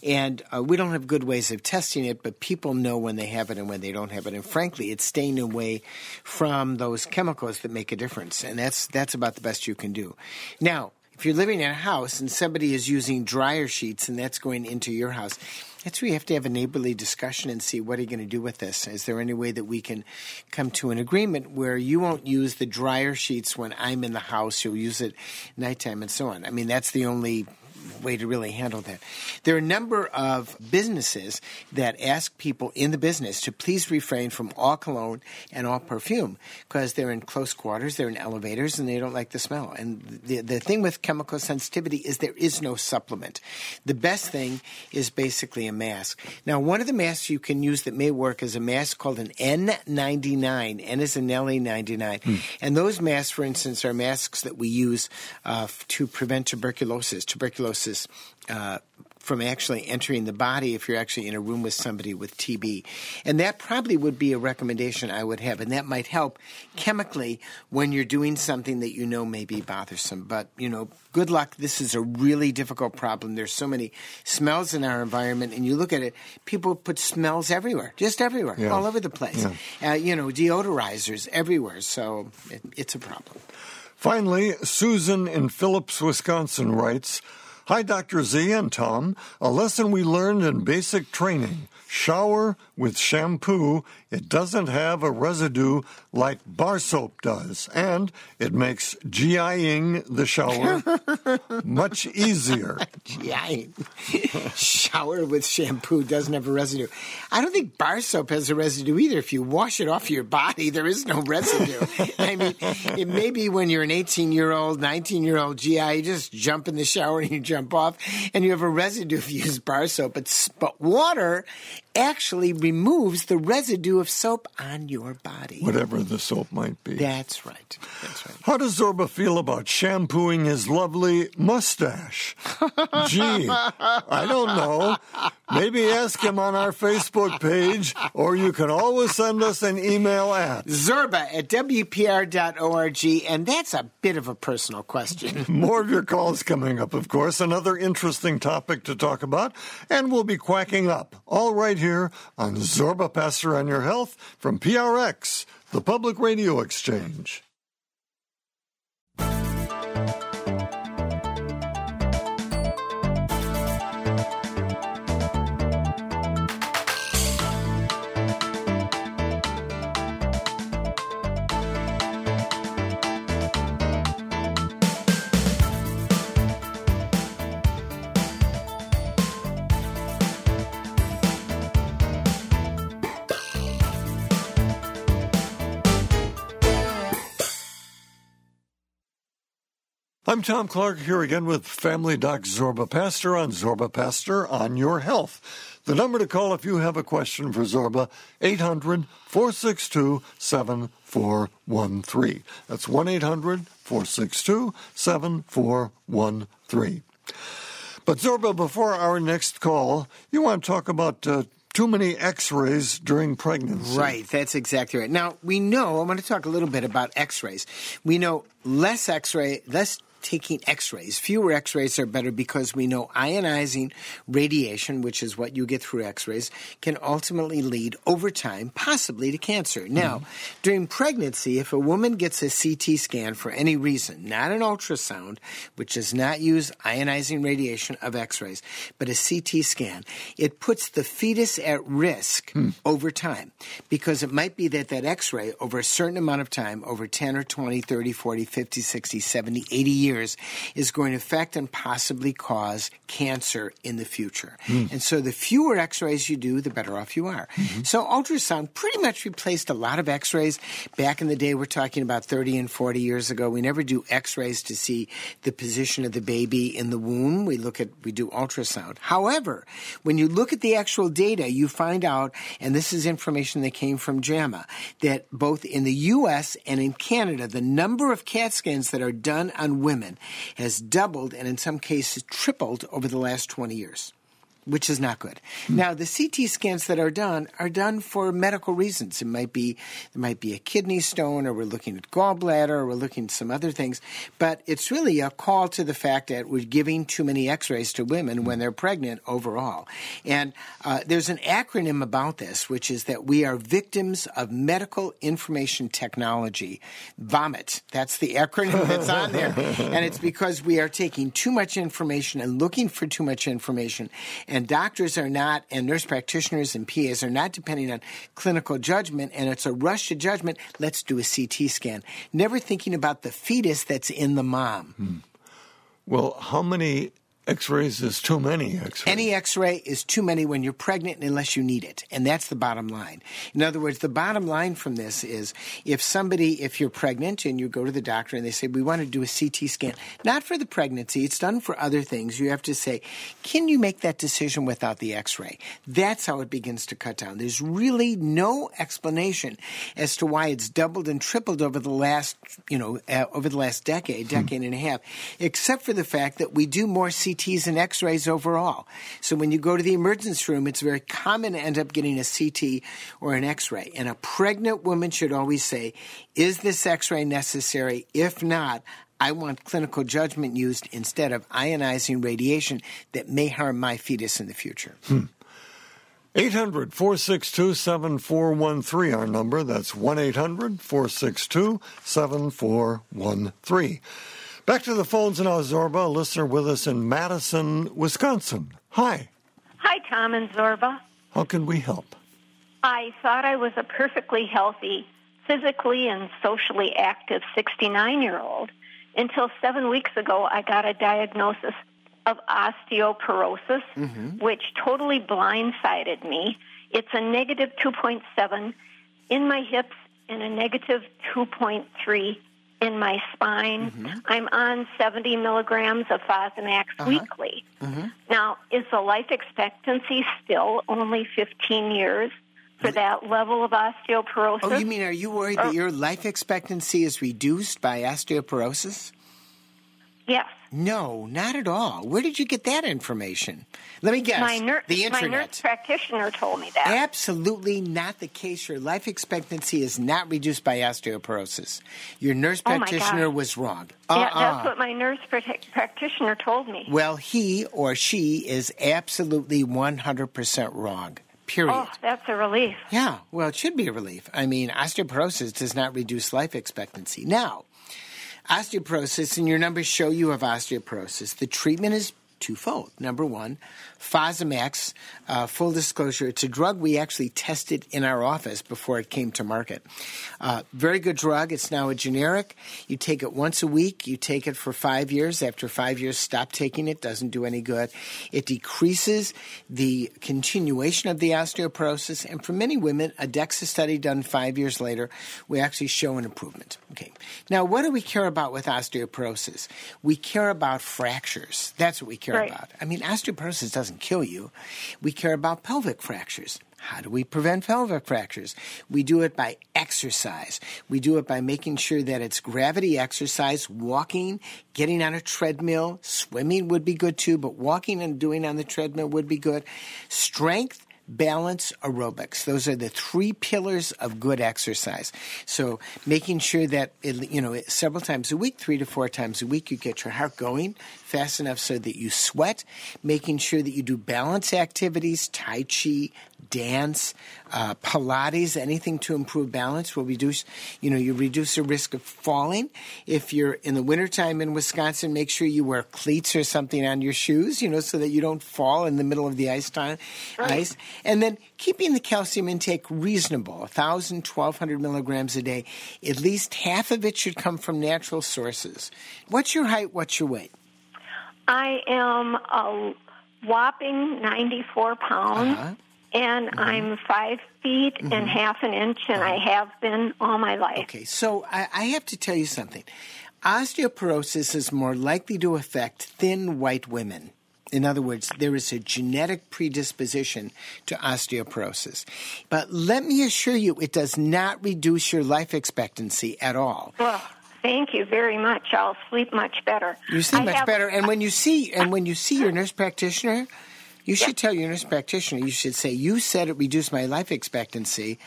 And uh, we don't have good ways of testing it, but people know when they have it and when they don't have it. And frankly, it's staying away from those chemicals that make a difference, and that's that's about the best you can do. Now, if you're living in a house and somebody is using dryer sheets and that's going into your house, that's where you have to have a neighborly discussion and see what are you going to do with this. Is there any way that we can come to an agreement where you won't use the dryer sheets when I'm in the house, you'll use it nighttime and so on? I mean, that's the only way to really handle that. There are a number of businesses that ask people in the business to please refrain from all cologne and all perfume because they're in close quarters, they're in elevators, and they don't like the smell. And the, the thing with chemical sensitivity is there is no supplement. The best thing is basically a mask. Now, one of the masks you can use that may work is a mask called an N99. N is an Nelly 99. And those masks, for instance, are masks that we use uh, to prevent tuberculosis. Tuberculosis. Uh, from actually entering the body if you're actually in a room with somebody with TB. And that probably would be a recommendation I would have. And that might help chemically when you're doing something that you know may be bothersome. But, you know, good luck. This is a really difficult problem. There's so many smells in our environment. And you look at it, people put smells everywhere, just everywhere, Yeah. all over the place. Uh, you know, deodorizers everywhere. So it, it's a problem. Finally, Susan in Phillips, Wisconsin writes Hi, Dr. Z and Tom. A lesson we learned in basic training. Shower with shampoo. It doesn't have a residue like bar soap does, and it makes GIing the shower much easier. I- shower with shampoo doesn't have a residue. I don't think bar soap has a residue either. If you wash it off your body, there is no residue. I mean, it may be when you're an 18 year old, 19 year old GI, you just jump in the shower and you jump off, and you have a residue if you use bar soap. But, but water actually removes the residue of soap on your body. Whatever the soap might be. That's right. That's right. How does Zorba feel about shampooing his lovely mustache? Gee, I don't know. Maybe ask him on our Facebook page, or you can always send us an email at Zorba at WPR.org, and that's a bit of a personal question. More of your calls coming up, of course. Another interesting topic to talk about, and we'll be quacking up all right here on Zorba Paster on Your Health from PRX, the Public Radio Exchange. I'm Tom Clark here again with Family Doc Zorba Paster on Zorba Paster on Your Health. The number to call if you have a question for Zorba, 800 462 7413. That's 1 800 462 7413. But Zorba, before our next call, you want to talk about uh, too many x rays during pregnancy. Right, that's exactly right. Now, we know, I want to talk a little bit about x rays. We know less x ray, less taking x rays. Fewer x rays are better because we know ionizing radiation, which is what you get through x rays, can ultimately lead over time, possibly to cancer. Mm-hmm. Now, during pregnancy, if a woman gets a CT scan for any reason, not an ultrasound, which does not use ionizing radiation of x rays, but a CT scan, it puts the fetus at risk hmm. over time because it might be that that x ray over a certain amount of time, over 10 or 20, 30, 40, 50, 60, 70, 80 years, years is going to affect and possibly cause cancer in the future. Hmm. And so the fewer x-rays you do, the better off you are. Mm-hmm. So ultrasound pretty much replaced a lot of x-rays. Back in the day, we're talking about 30 and 40 years ago, we never do x-rays to see the position of the baby in the womb. We look at, we do ultrasound. However, when you look at the actual data, you find out, and this is information that came from JAMA, that both in the U.S. and in Canada, the number of CAT scans that are done on women has doubled and in some cases tripled over the last 20 years which is not good. Now, the CT scans that are done are done for medical reasons. It might be there might be a kidney stone, or we're looking at gallbladder, or we're looking at some other things. But it's really a call to the fact that we're giving too many X-rays to women when they're pregnant overall. And uh, there's an acronym about this, which is that we are victims of medical information technology. Vomit. That's the acronym that's on there, and it's because we are taking too much information and looking for too much information and doctors are not, and nurse practitioners and PAs are not depending on clinical judgment, and it's a rush to judgment. Let's do a CT scan. Never thinking about the fetus that's in the mom. Hmm. Well, how many X-rays is too many X-rays? Any x ray is too many when you're pregnant unless you need it. And that's the bottom line. In other words, the bottom line from this is if somebody, if you're pregnant and you go to the doctor and they say, we want to do a CT scan, not for the pregnancy, it's done for other things, you have to say, can you make that decision without the x ray? That's how it begins to cut down. There's really no explanation as to why it's doubled and tripled over the last, you know, uh, over the last decade, decade and a half, except for the fact that we do more CTs and X rays overall. So when you go to the emergency room, it's very common to end up getting a CT or an X ray. And a pregnant woman should always say, Is this X ray necessary? If not, I want clinical judgment used instead of ionizing radiation that may harm my fetus in the future. Hmm. 800 462 7413, our number. That's 1 800 462 7413. Back to the phones now, Zorba, a listener with us in Madison, Wisconsin. Hi. Hi, Tom and Zorba. How can we help? I thought I was a perfectly healthy, physically and socially active 69 year old until seven weeks ago I got a diagnosis of osteoporosis, mm-hmm. which totally blindsided me. It's a negative 2.7 in my hips and a negative 2.3 in my spine. Mm-hmm. I'm on 70 milligrams of Fosamax uh-huh. weekly. Mm-hmm. Now, is the life expectancy still only 15 years for that level of osteoporosis? Oh, you mean, are you worried that your life expectancy is reduced by osteoporosis? yes. No, not at all. Where did you get that information? Let me guess. My, ner- the my nurse practitioner told me that. Absolutely not the case. Your life expectancy is not reduced by osteoporosis. Your nurse Oh, practitioner God. was wrong. Yeah, Uh-uh. that's what my nurse prac- practitioner told me. Well, he or she is absolutely 100% wrong. Period. Oh, that's a relief. Yeah, well, it should be a relief. I mean, osteoporosis does not reduce life expectancy. Now, osteoporosis, and your numbers show you have osteoporosis. The treatment is twofold. Number one, Fosamax, uh, full disclosure, it's a drug we actually tested in our office before it came to market. Uh, very good drug. It's now a generic. You take it once a week. You take it for five years. After five years, stop taking it. Doesn't do any good. It decreases the continuation of the osteoporosis. And for many women, a DEXA study done five years later, we actually show an improvement. Okay. Now, what do we care about with osteoporosis? We care about fractures. That's what we care Right. about. I mean, osteoporosis doesn't kill you. We care about pelvic fractures. How do we prevent pelvic fractures? We do it by exercise. We do it by making sure that it's gravity exercise, walking, getting on a treadmill, swimming would be good too, but walking and doing on the treadmill would be good. Strength, balance, aerobics. Those are the three pillars of good exercise. So making sure that, it, you know, several times a week, three to four times a week, you get your heart going fast enough so that you sweat. Making sure that you do balance activities, Tai Chi, dance, uh, Pilates, anything to improve balance will reduce, you know, you reduce the risk of falling. If you're in the wintertime in Wisconsin, make sure you wear cleats or something on your shoes, you know, so that you don't fall in the middle of the ice time, ice. And then keeping the calcium intake reasonable 1,000, 1,200 milligrams a day. At least half of it should come from natural sources. What's your height? What's your weight? I am a whopping 94 pounds. Uh-huh. And I'm five feet and half an inch, and I have been all my life. Okay, so I, I have to tell you something. Osteoporosis is more likely to affect thin white women. In other words, there is a genetic predisposition to osteoporosis. But let me assure you, it does not reduce your life expectancy at all. Well, thank you very much. I'll sleep much better. You sleep I much have- better, and when you see and when you see your nurse practitioner, you should tell your nurse practitioner. You should say, "You said it reduced my life expectancy."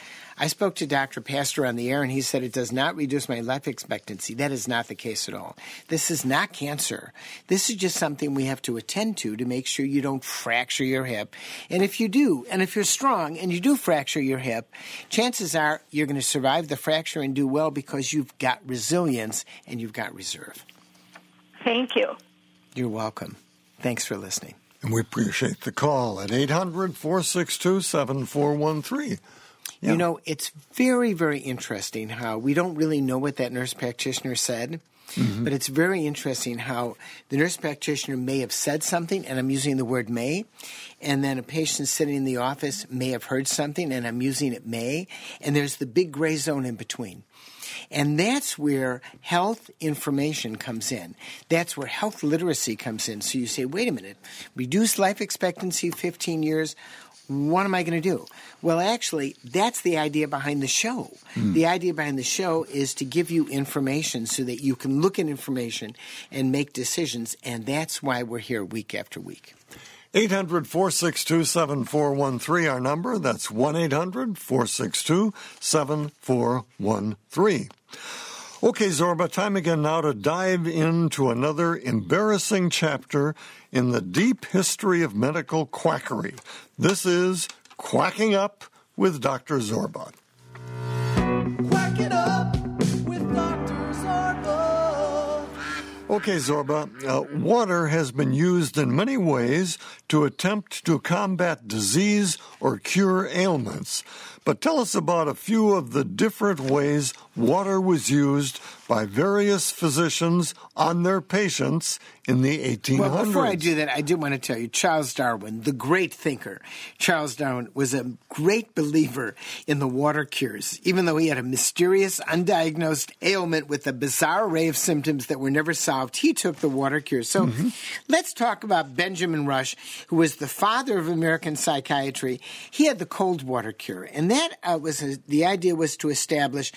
I spoke to Dr. Paster on the air, and he said it does not reduce my life expectancy. That is not the case at all. This is not cancer. This is just something we have to attend to to make sure you don't fracture your hip. And if you do, and if you're strong and you do fracture your hip, chances are you're going to survive the fracture and do well because you've got resilience and you've got reserve. Thank you. You're welcome. Thanks for listening. And we appreciate the call at 800 462 7413. You know, it's very, very interesting how we don't really know what that nurse practitioner said, mm-hmm. but it's very interesting how the nurse practitioner may have said something, and I'm using the word may, and then a patient sitting in the office may have heard something, and I'm using it may, and there's the big gray zone in between. And that's where health information comes in. That's where health literacy comes in. So you say, wait a minute, reduce life expectancy 15 years. What am I going to do? Well, actually, that's the idea behind the show. Hmm. The idea behind the show is to give you information so that you can look at information and make decisions. And that's why we're here week after week. 800 462 7413, our number. That's 1 800 462 7413. Okay, Zorba, time again now to dive into another embarrassing chapter in the deep history of medical quackery. This is Quacking Up with Dr. Zorba. Quack it up with Dr. Zorba. Okay, Zorba, uh, water has been used in many ways to attempt to combat disease or cure ailments. But tell us about a few of the different ways water was used by various physicians on their patients in the 1800s. Well, before I do that, I do want to tell you Charles Darwin, the great thinker. Charles Darwin was a great believer in the water cures, even though he had a mysterious, undiagnosed ailment with a bizarre array of symptoms that were never solved. He took the water cures. So let's talk about Benjamin Rush, who was the father of American psychiatry. He had the cold water cure, and that uh, was a, the idea was to establish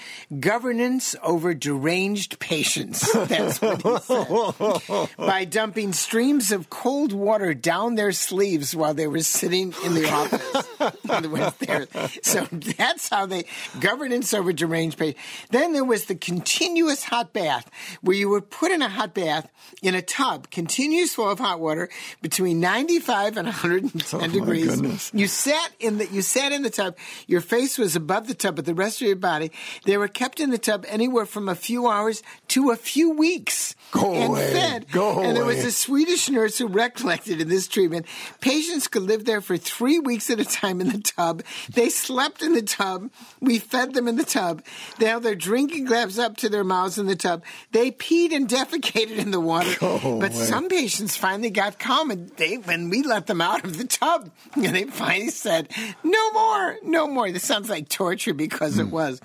governance over deranged patients. That's what he said by dumping streams of cold water down their sleeves while they were sitting in the office. In other words, there- so that's how they governance over deranged patients. Then there was the continuous hot bath, where you were put in a hot bath in a tub, continuous flow of hot water between 95 and 110 Oh, degrees. goodness. You sat in the you sat in the tub. Your face was above the tub, but the rest of your body they were kept in the tub anywhere from a few hours to a few weeks. Go and away. fed. Go and there was a Swedish nurse who recollected in this treatment, patients could live there for three weeks at a time in the tub. They slept in the tub. We fed them in the tub. They held their drinking glass up to their mouths in the tub. They peed and defecated in the water. Go but away. some patients finally got calm and they, when we let them out of the tub, and they finally said, no more, no more. This sounds like torture because Hmm. it was.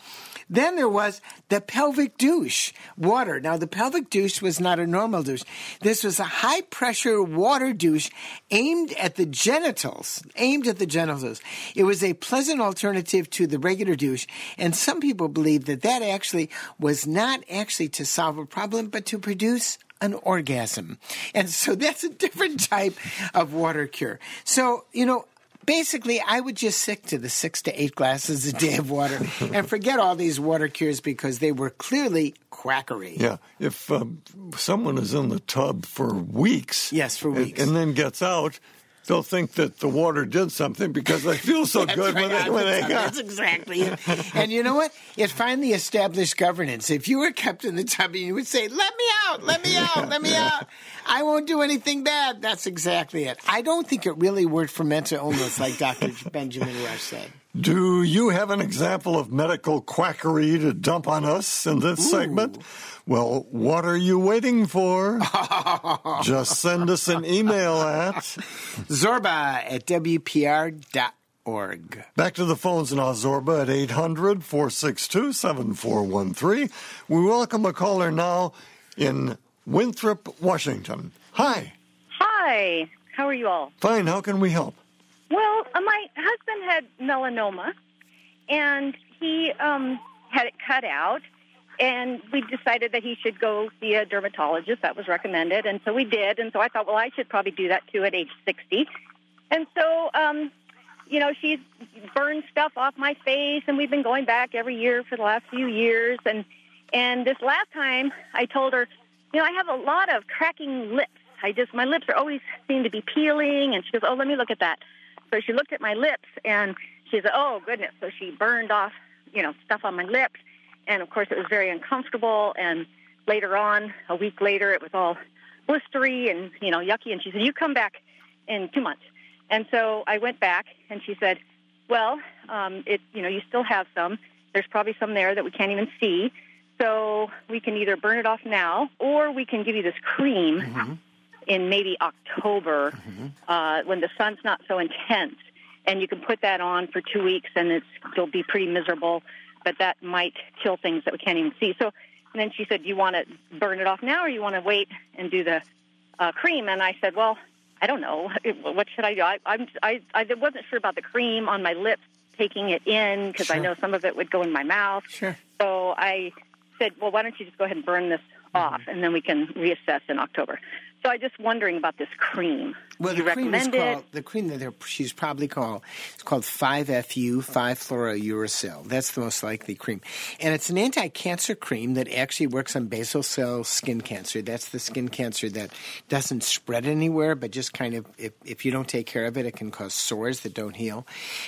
Then there was the pelvic douche, water. Now, the pelvic douche was not a normal douche. This was a high pressure water douche aimed at the genitals, aimed at the genitals. It was a pleasant alternative to the regular douche. And some people believe that that actually was not actually to solve a problem, but to produce an orgasm. And so that's a different type of water cure. So, you know, Basically, I would just stick to the six to eight glasses a day of water and forget all these water cures because they were clearly quackery. Yeah, if um, someone is in the tub for weeks, Yes, for and- weeks. and, then gets out, They'll think that the water did something because they feel so That's good when right, they, when they got. That's exactly it. And you know what? It finally established governance. If you were kept in the tub and you would say, let me out, let me out, let me out. I won't do anything bad. That's exactly it. I don't think it really worked for mental illness like Dr. Benjamin Rush said. Do you have an example of medical quackery to dump on us in this segment? Well, what are you waiting for? Just send us an email at. Zorba at WPR.org. Back to the phones now, Zorba at 800 462 7413. We welcome a caller now in Winthrop, Washington. Hi. Hi, how are you all? Fine. How can we help? Well, uh, my husband had melanoma, and he um, had it cut out, and we decided that he should go see a dermatologist. That was recommended, and so we did. And so I thought, well, I should probably do that too at age 60. And so, um, you know, she's burned stuff off my face, and we've been going back every year for the last few years. And and this last time, I told her, you know, I have a lot of cracking lips. I just my lips are always seem to be peeling, and she goes, oh, let me look at that. So she looked at my lips, and she said, oh goodness. So she burned off, you know, stuff on my lips, and of course it was very uncomfortable. And later on, a week later, it was all blistery and you know yucky. And she said, you come back in two months. And so I went back, and she said, well, um, it you know you still have some. There's probably some there that we can't even see. So we can either burn it off now, or we can give you this cream in maybe October uh, when the sun's not so intense, and you can put that on for two weeks, and it's it'll be pretty miserable, but that might kill things that we can't even see. So, and then she said, "Do you want to burn it off now, or you want to wait and do the uh, cream?" And I said, "Well, I don't know. What should I do? I, I'm I I wasn't sure about the cream on my lips, taking it in because I know some of it would go in my mouth. Sure. So I said, well, why don't you just go ahead and burn this off, and then we can reassess in October. So I'm just wondering about this cream. Well, the you cream is recommend it? the cream that they're, she's probably called it's called 5FU, 5-fluorouracil. That's the most likely cream, and it's an anti-cancer cream that actually works on basal cell skin cancer. That's the skin cancer that doesn't spread anywhere, but just kind of if, if you don't take care of it, it can cause sores that don't heal.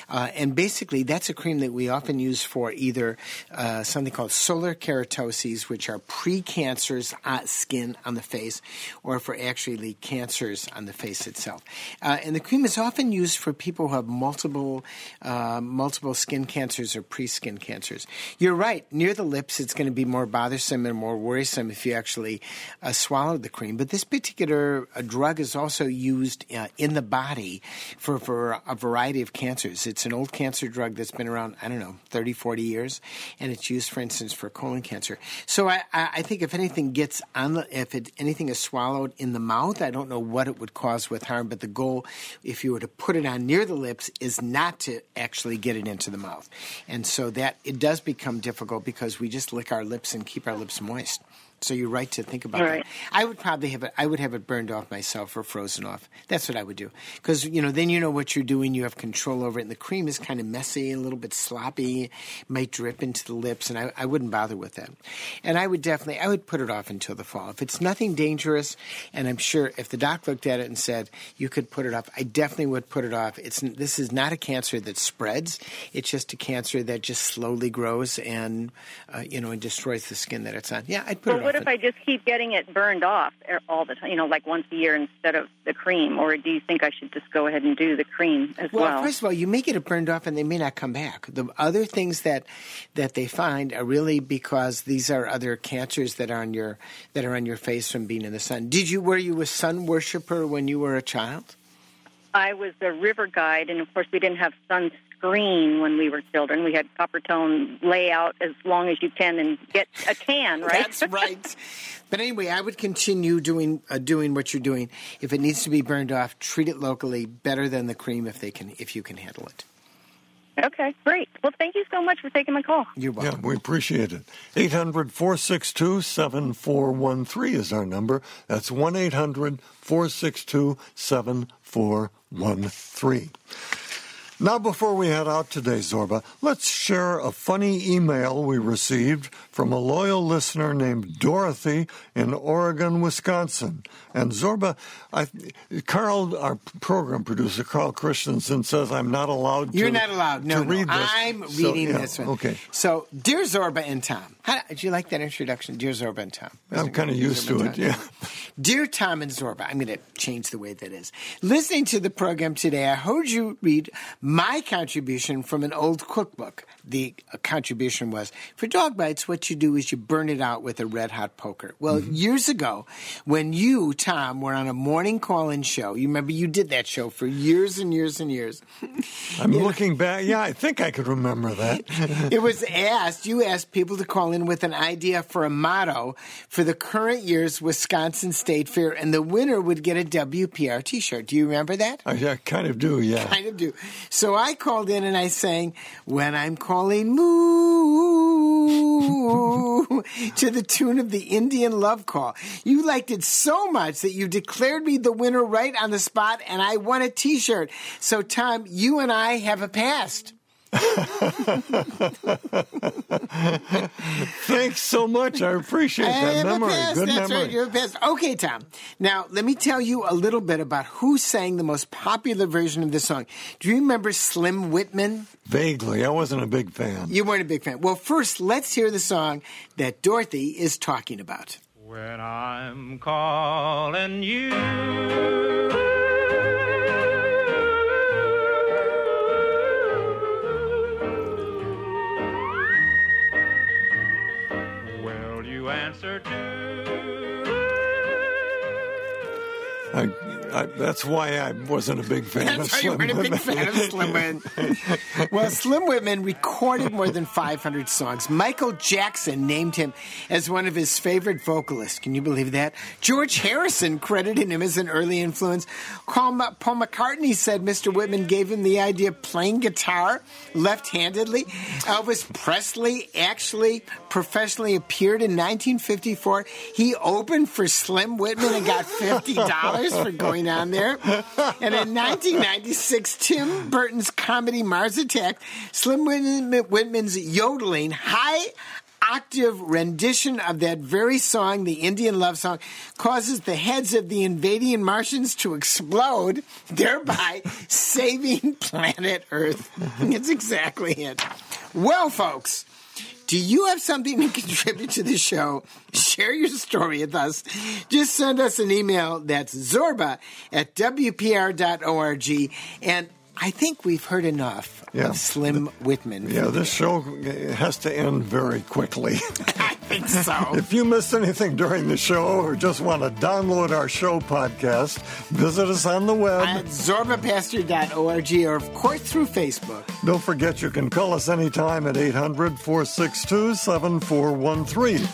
Uh, and basically, that's a cream that we often use for either uh, something called solar keratoses, which are precancers uh, skin on the face, or for actually cancers on the face itself. Uh, and the cream is often used for people who have multiple uh, multiple skin cancers or pre-skin cancers. You're right. Near the lips, it's going to be more bothersome and more worrisome if you actually uh, swallow the cream. But this particular uh, drug is also used uh, in the body for, for a variety of cancers. It's an old cancer drug that's been around, I don't know, 30, 40 years, and it's used, for instance, for colon cancer. So I, I I think if anything gets on the, if it, anything is swallowed in the mouth, I don't know what it would cause with harm, but the goal, if you were to put it on near the lips, is not to actually get it into the mouth. And so that it does become difficult because we just lick our lips and keep our lips moist. So you're right to think about Right. that. I would probably have it. I would have it burned off myself or frozen off. That's what I would do because you know then you know what you're doing. You have control over it. And the cream is kind of messy, and a little bit sloppy, might drip into the lips, and I, I wouldn't bother with that. And I would definitely I would put it off until the fall if it's nothing dangerous. And I'm sure if the doc looked at it and said you could put it off, I definitely would put it off. It's this is not a cancer that spreads. It's just a cancer that just slowly grows and uh, you know and destroys the skin that it's on. Yeah, I'd put Well, it what if I just keep getting it burned off all the time? You know, like once a year instead of the cream, or do you think I should just go ahead and do the cream as Well, well? first of all, you may get it burned off, and they may not come back. The other things that that they find are really because these are other cancers that are on your that are on your face from being in the sun. Did you were you a sun worshiper when you were a child? I was a river guide, and of course, we didn't have sunscreen when we were children. We had Coppertone layout as long as you can and get a tan, right? That's right. But anyway, I would continue doing uh, doing what you're doing. If it needs to be burned off, treat it locally better than the cream if they can if you can handle it. okay, great. Well, thank you so much for taking my call. You're welcome. Yeah, we appreciate it. 800 462 7413 is our number. That's 1 800 462 7413. Now, before we head out today, Zorba, let's share a funny email we received from a loyal listener named Dorothy in Oregon, Wisconsin. And Zorba, I, Carl, our program producer, Carl Christensen, says I'm not allowed to. You're not allowed. No, to read no. this. I'm So, reading yeah, this one. Okay. So, dear Zorba and Tom, how, did you like that introduction? Dear Zorba and Tom. I'm kind of used to it, yeah. Dear Tom and Zorba, I'm going to change the way that is. Listening to the program today, I heard you read my contribution from an old cookbook. The uh, contribution was for dog bites, what you do is you burn it out with a red hot poker. Well, Mm-hmm. years ago, when you, Tom, were on a morning call in show, you remember you did that show for years and years and years. I'm looking back. Yeah, I think I could remember that. it was asked, you asked people to call in with an idea for a motto for the current year's Wisconsin State Fair, and the winner would get a WPR t shirt. Do you remember that? I, I kind of do, yeah. kind of do. So I called in and I sang, When I'm Calling Moo, to the tune of the Indian Love Call. You liked it so much that you declared me the winner right on the spot, and I won a t shirt. So, Tom, you and I have a past. Thanks so much. I appreciate I that have a memory. past. Good That's memory. right. You have a past. Okay, Tom. Now, let me tell you a little bit about who sang the most popular version of this song. Do you remember Slim Whitman? Vaguely. I wasn't a big fan. You weren't a big fan. Well, first, let's hear the song that Dorothy is talking about. When I'm calling you. Answer to? I, I, that's why I wasn't a big fan of That's why you Slim weren't a big Whitman. fan of Slim Whitman. well, Slim Whitman recorded more than 500 songs. Michael Jackson named him as one of his favorite vocalists. Can you believe that? George Harrison credited him as an early influence. Paul Paul McCartney said Mr. Whitman gave him the idea of playing guitar left-handedly. Elvis Presley actually professionally appeared in 1954. He opened for Slim Whitman and got $50 for going on there. And in 1996, Tim Burton's comedy Mars Attack, Slim Whitman- Whitman's yodeling high octave rendition of that very song, the Indian love song, causes the heads of the invading Martians to explode, thereby saving planet Earth. That's exactly it. Well, folks, do you have something to contribute to the show? Share your story with us. Just send us an email. That's zorba at WPR.org. And I think we've heard enough Yeah. of Slim Whitman. Yeah, this show has to end very quickly. Think so. If you missed anything during the show or just want to download our show podcast, visit us on the web. at zorbapaster.org or, of course, through Facebook. Don't forget you can call us anytime at 800 462 7413.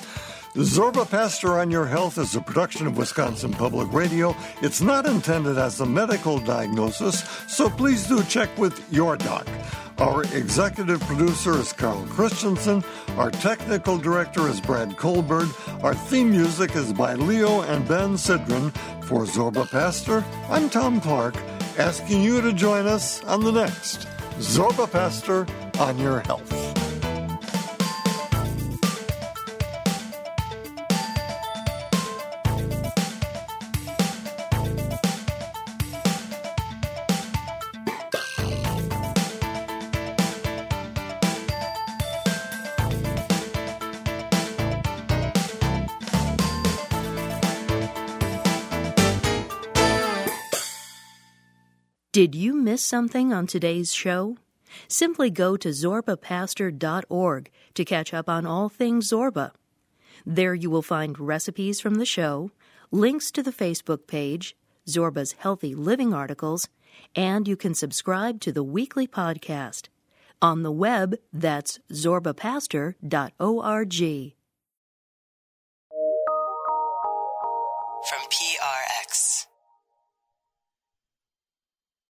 Zorba Paster on Your Health is a production of Wisconsin Public Radio. It's not intended as a medical diagnosis, so please do check with your doc. Our executive producer is Carl Christensen. Our technical director is Brad Colbert. Our theme music is by Leo and Ben Sidran. For Zorba Paster, I'm Tom Clark, asking you to join us on the next Zorba Paster on Your Health. Did you miss something on today's show? Simply go to zorbapaster.org to catch up on all things Zorba. There you will find recipes from the show, links to the Facebook page, Zorba's healthy living articles, and you can subscribe to the weekly podcast. On the web, that's zorbapaster.org.